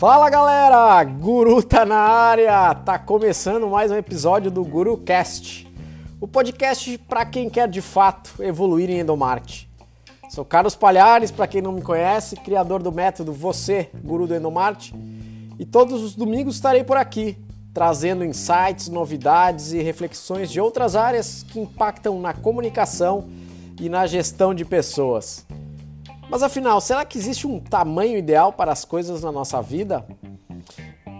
Fala galera, Guru tá na área. Tá começando mais um episódio do Guru Cast, o podcast para quem quer de fato evoluir em endomarketing. Sou Carlos Palhares, para quem não me conhece, criador do método Você, Guru do Endomarketing, e todos os domingos estarei por aqui, trazendo insights, novidades e reflexões de outras áreas que impactam na comunicação e na gestão de pessoas. Mas afinal, será que existe um tamanho ideal para as coisas na nossa vida?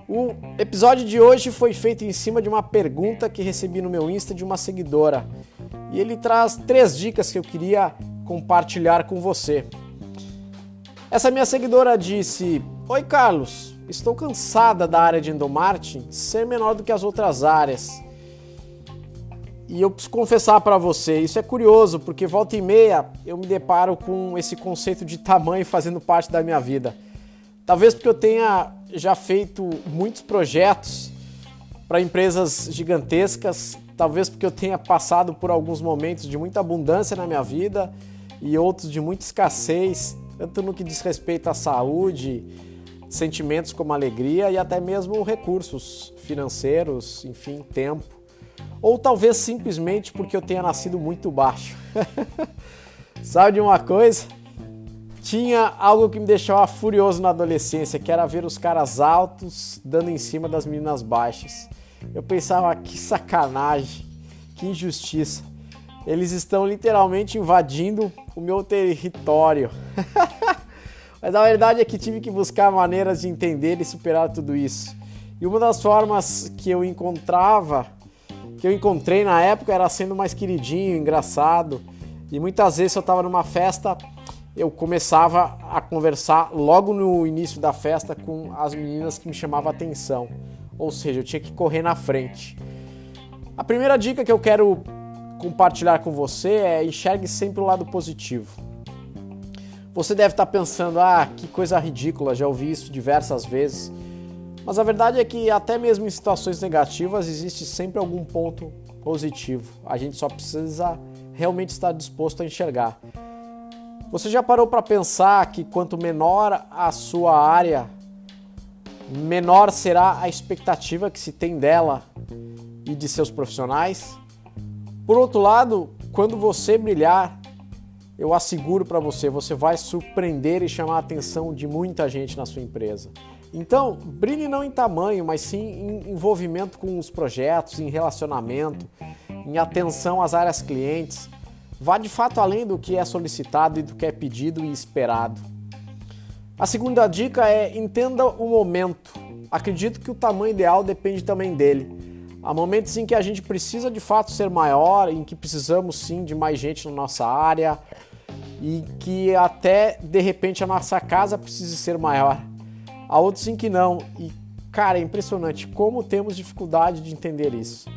O episódio de hoje foi feito em cima de uma pergunta que recebi no meu Insta de uma seguidora. E ele traz três dicas que eu queria compartilhar com você. Essa minha seguidora disse: Oi Carlos, estou cansada da área de endomarketing ser menor do que as outras áreas. E eu preciso confessar para você, isso é curioso, porque volta e meia eu me deparo com esse conceito de tamanho fazendo parte da minha vida. Talvez porque eu tenha já feito muitos projetos para empresas gigantescas, talvez porque eu tenha passado por alguns momentos de muita abundância na minha vida e outros de muita escassez, tanto no que diz respeito à saúde, sentimentos como alegria e até mesmo recursos financeiros, enfim, tempo ou talvez simplesmente porque eu tenha nascido muito baixo. Sabe de uma coisa? Tinha algo que me deixava furioso na adolescência, que era ver os caras altos dando em cima das meninas baixas. Eu pensava, que sacanagem, que injustiça. Eles estão literalmente invadindo o meu território. Mas a verdade é que tive que buscar maneiras de entender e superar tudo isso. E uma das formas que eu encontrava que eu encontrei na época era sendo mais queridinho, engraçado. E muitas vezes eu estava numa festa, eu começava a conversar logo no início da festa com as meninas que me chamavam atenção. Ou seja, eu tinha que correr na frente. A primeira dica que eu quero compartilhar com você é enxergue sempre o lado positivo. Você deve estar pensando, ah, que coisa ridícula, já ouvi isso diversas vezes. Mas a verdade é que até mesmo em situações negativas existe sempre algum ponto positivo. A gente só precisa realmente estar disposto a enxergar. Você já parou para pensar que quanto menor a sua área, menor será a expectativa que se tem dela e de seus profissionais? Por outro lado, quando você brilhar, eu asseguro para você, você vai surpreender e chamar a atenção de muita gente na sua empresa. Então, brilhe não em tamanho, mas sim em envolvimento com os projetos, em relacionamento, em atenção às áreas clientes. Vá de fato além do que é solicitado e do que é pedido e esperado. A segunda dica é entenda o momento. Acredito que o tamanho ideal depende também dele. Há momentos em que a gente precisa de fato ser maior, em que precisamos sim de mais gente na nossa área e que até de repente a nossa casa precise ser maior há outros em que não. E, cara, é impressionante como temos dificuldade de entender isso.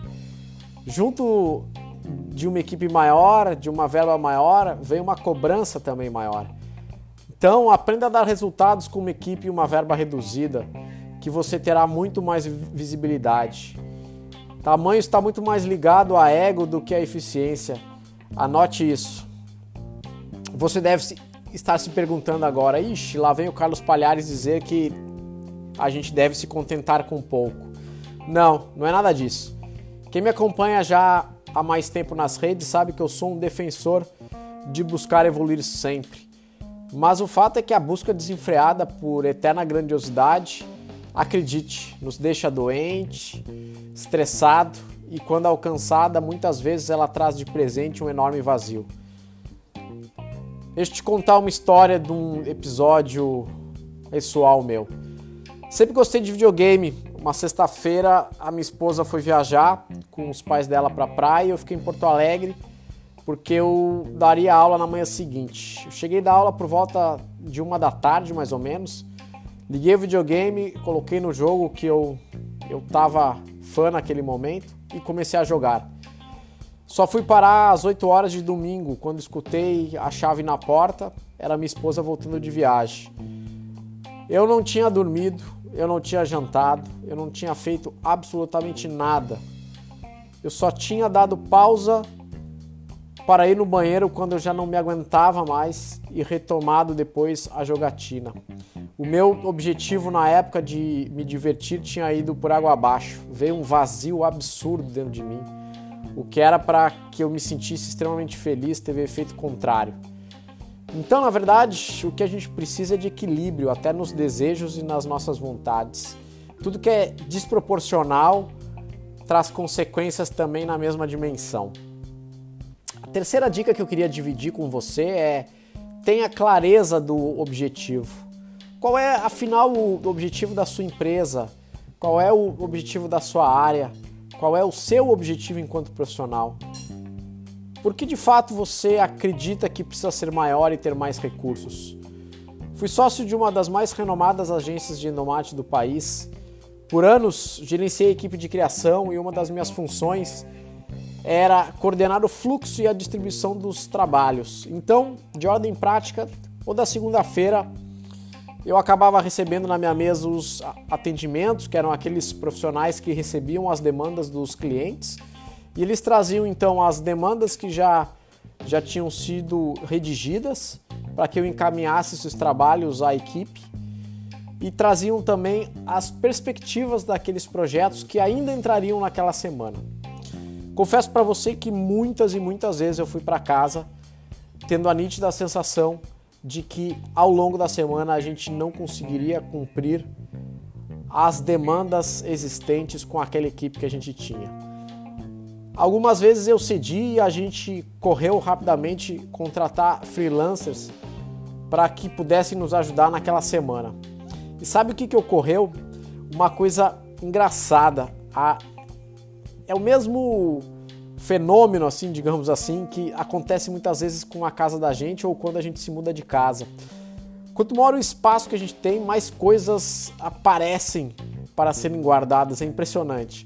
Junto de uma equipe maior, de uma verba maior, vem uma cobrança também maior. Então, aprenda a dar resultados com uma equipe e uma verba reduzida, que você terá muito mais visibilidade. Tamanho está muito mais ligado a ego do que a eficiência. Anote isso. Você deve estar se perguntando agora, ixi, lá vem o Carlos Palhares dizer que a gente deve se contentar com pouco. Não, não é nada disso. Quem me acompanha já há mais tempo nas redes sabe que eu sou um defensor de buscar evoluir sempre. Mas o fato é que a busca desenfreada por eterna grandiosidade, acredite, nos deixa doente, estressado e quando alcançada, muitas vezes ela traz de presente um enorme vazio. Deixa eu te contar uma história de um episódio pessoal meu. Sempre gostei de videogame. Uma sexta-feira a minha esposa foi viajar com os pais dela para praia e eu fiquei em Porto Alegre porque eu daria aula na manhã seguinte. Eu cheguei da aula por volta de uma da tarde, mais ou menos. Liguei o videogame, coloquei no jogo que eu eu tava fã naquele momento e comecei a jogar. Só fui parar às 8 horas de domingo, quando escutei a chave na porta, era minha esposa voltando de viagem. Eu não tinha dormido, eu não tinha jantado, eu não tinha feito absolutamente nada. Eu só tinha dado pausa para ir no banheiro quando eu já não me aguentava mais e retomado depois a jogatina. O meu objetivo na época de me divertir tinha ido por água abaixo. Veio um vazio absurdo dentro de mim. O que era para que eu me sentisse extremamente feliz teve efeito contrário. Então, na verdade, o que a gente precisa é de equilíbrio, até nos desejos e nas nossas vontades. Tudo que é desproporcional traz consequências também na mesma dimensão. A terceira dica que eu queria dividir com você é tenha clareza do objetivo. Qual é, afinal, o objetivo da sua empresa? Qual é o objetivo da sua área? Qual é o seu objetivo enquanto profissional? Por que de fato você acredita que precisa ser maior e ter mais recursos? Fui sócio de uma das mais renomadas agências de endomate do país. Por anos, gerenciei a equipe de criação e uma das minhas funções era coordenar o fluxo e a distribuição dos trabalhos. Então, de ordem prática, toda segunda-feira eu acabava recebendo na minha mesa os atendimentos, que eram aqueles profissionais que recebiam as demandas dos clientes e eles traziam então as demandas que já, já tinham sido redigidas para que eu encaminhasse esses trabalhos à equipe e traziam também as perspectivas daqueles projetos que ainda entrariam naquela semana. Confesso para você que muitas e muitas vezes eu fui para casa tendo a nítida sensação de que ao longo da semana a gente não conseguiria cumprir as demandas existentes com aquela equipe que a gente tinha. Algumas vezes eu cedi e a gente correu rapidamente contratar freelancers para que pudessem nos ajudar naquela semana. E sabe o que, que ocorreu? Uma coisa engraçada. A... É o mesmo fenômeno, assim, digamos assim, que acontece muitas vezes com a casa da gente ou quando a gente se muda de casa. Quanto maior o espaço que a gente tem, mais coisas aparecem para serem guardadas. É impressionante.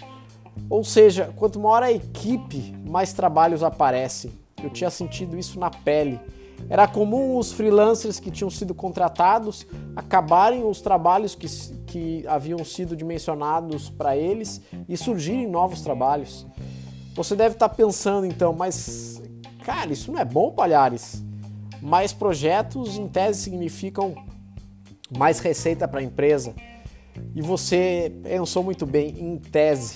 Ou seja, quanto maior a equipe, mais trabalhos aparecem. Eu tinha sentido isso na pele. Era comum os freelancers que tinham sido contratados acabarem os trabalhos que, que haviam sido dimensionados para eles e surgirem novos trabalhos. Você deve estar pensando então, mas cara, isso não é bom, Palhares? Mais projetos em tese significam mais receita para a empresa. E você pensou muito bem, em tese.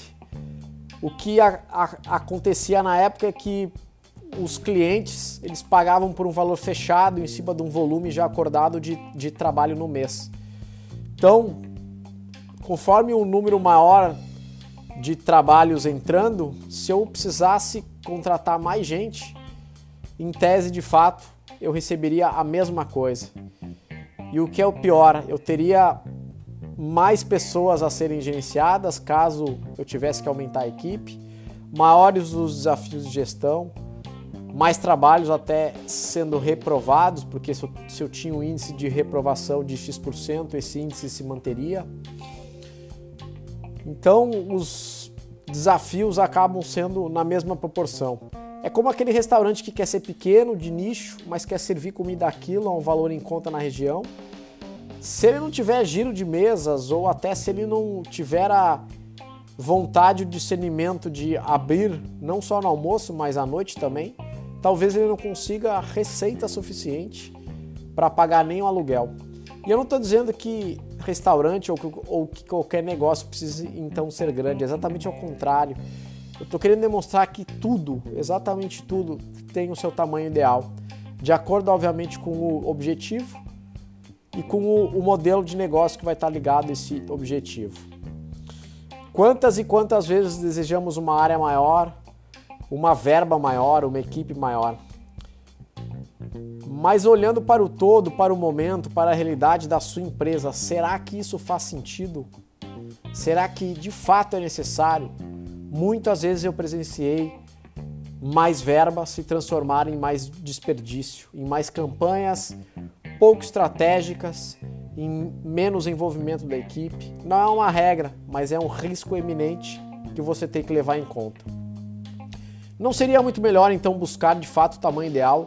O que a, a, acontecia na época é que os clientes eles pagavam por um valor fechado em cima de um volume já acordado de, de trabalho no mês. Então, conforme o um número maior de trabalhos entrando, se eu precisasse contratar mais gente, em tese de fato, eu receberia a mesma coisa. E o que é o pior, eu teria mais pessoas a serem gerenciadas caso eu tivesse que aumentar a equipe, maiores os desafios de gestão, mais trabalhos até sendo reprovados, porque se eu, se eu tinha um índice de reprovação de X%, esse índice se manteria. Então os desafios acabam sendo na mesma proporção. É como aquele restaurante que quer ser pequeno, de nicho, mas quer servir comida aquilo a um valor em conta na região se ele não tiver giro de mesas ou até se ele não tiver a vontade, o discernimento de abrir não só no almoço, mas à noite também, talvez ele não consiga receita suficiente para pagar nem o aluguel. E eu não estou dizendo que restaurante ou, ou que qualquer negócio precise então ser grande, exatamente ao contrário. Eu estou querendo demonstrar que tudo, exatamente tudo, tem o seu tamanho ideal, de acordo, obviamente, com o objetivo e com o, o modelo de negócio que vai estar ligado a esse objetivo. Quantas e quantas vezes desejamos uma área maior, uma verba maior, uma equipe maior? Mas olhando para o todo, para o momento, para a realidade da sua empresa, será que isso faz sentido? Será que de fato é necessário? Muitas vezes eu presenciei mais verba se transformar em mais desperdício, em mais campanhas pouco estratégicas, em menos envolvimento da equipe. Não é uma regra, mas é um risco eminente que você tem que levar em conta. Não seria muito melhor então buscar de fato o tamanho ideal,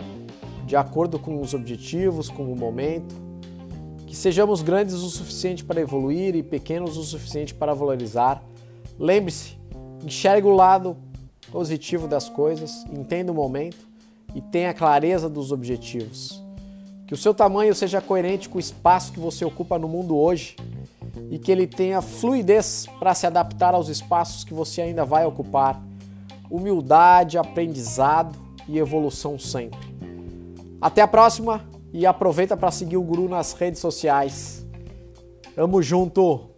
de acordo com os objetivos, com o momento. Que sejamos grandes o suficiente para evoluir e pequenos o suficiente para valorizar. Lembre-se, enxergue o lado positivo das coisas, entenda o momento e tenha clareza dos objetivos. Que o seu tamanho seja coerente com o espaço que você ocupa no mundo hoje e que ele tenha fluidez para se adaptar aos espaços que você ainda vai ocupar. Humildade, aprendizado e evolução sempre. Até a próxima e aproveita para seguir o Guru nas redes sociais. Tamo junto!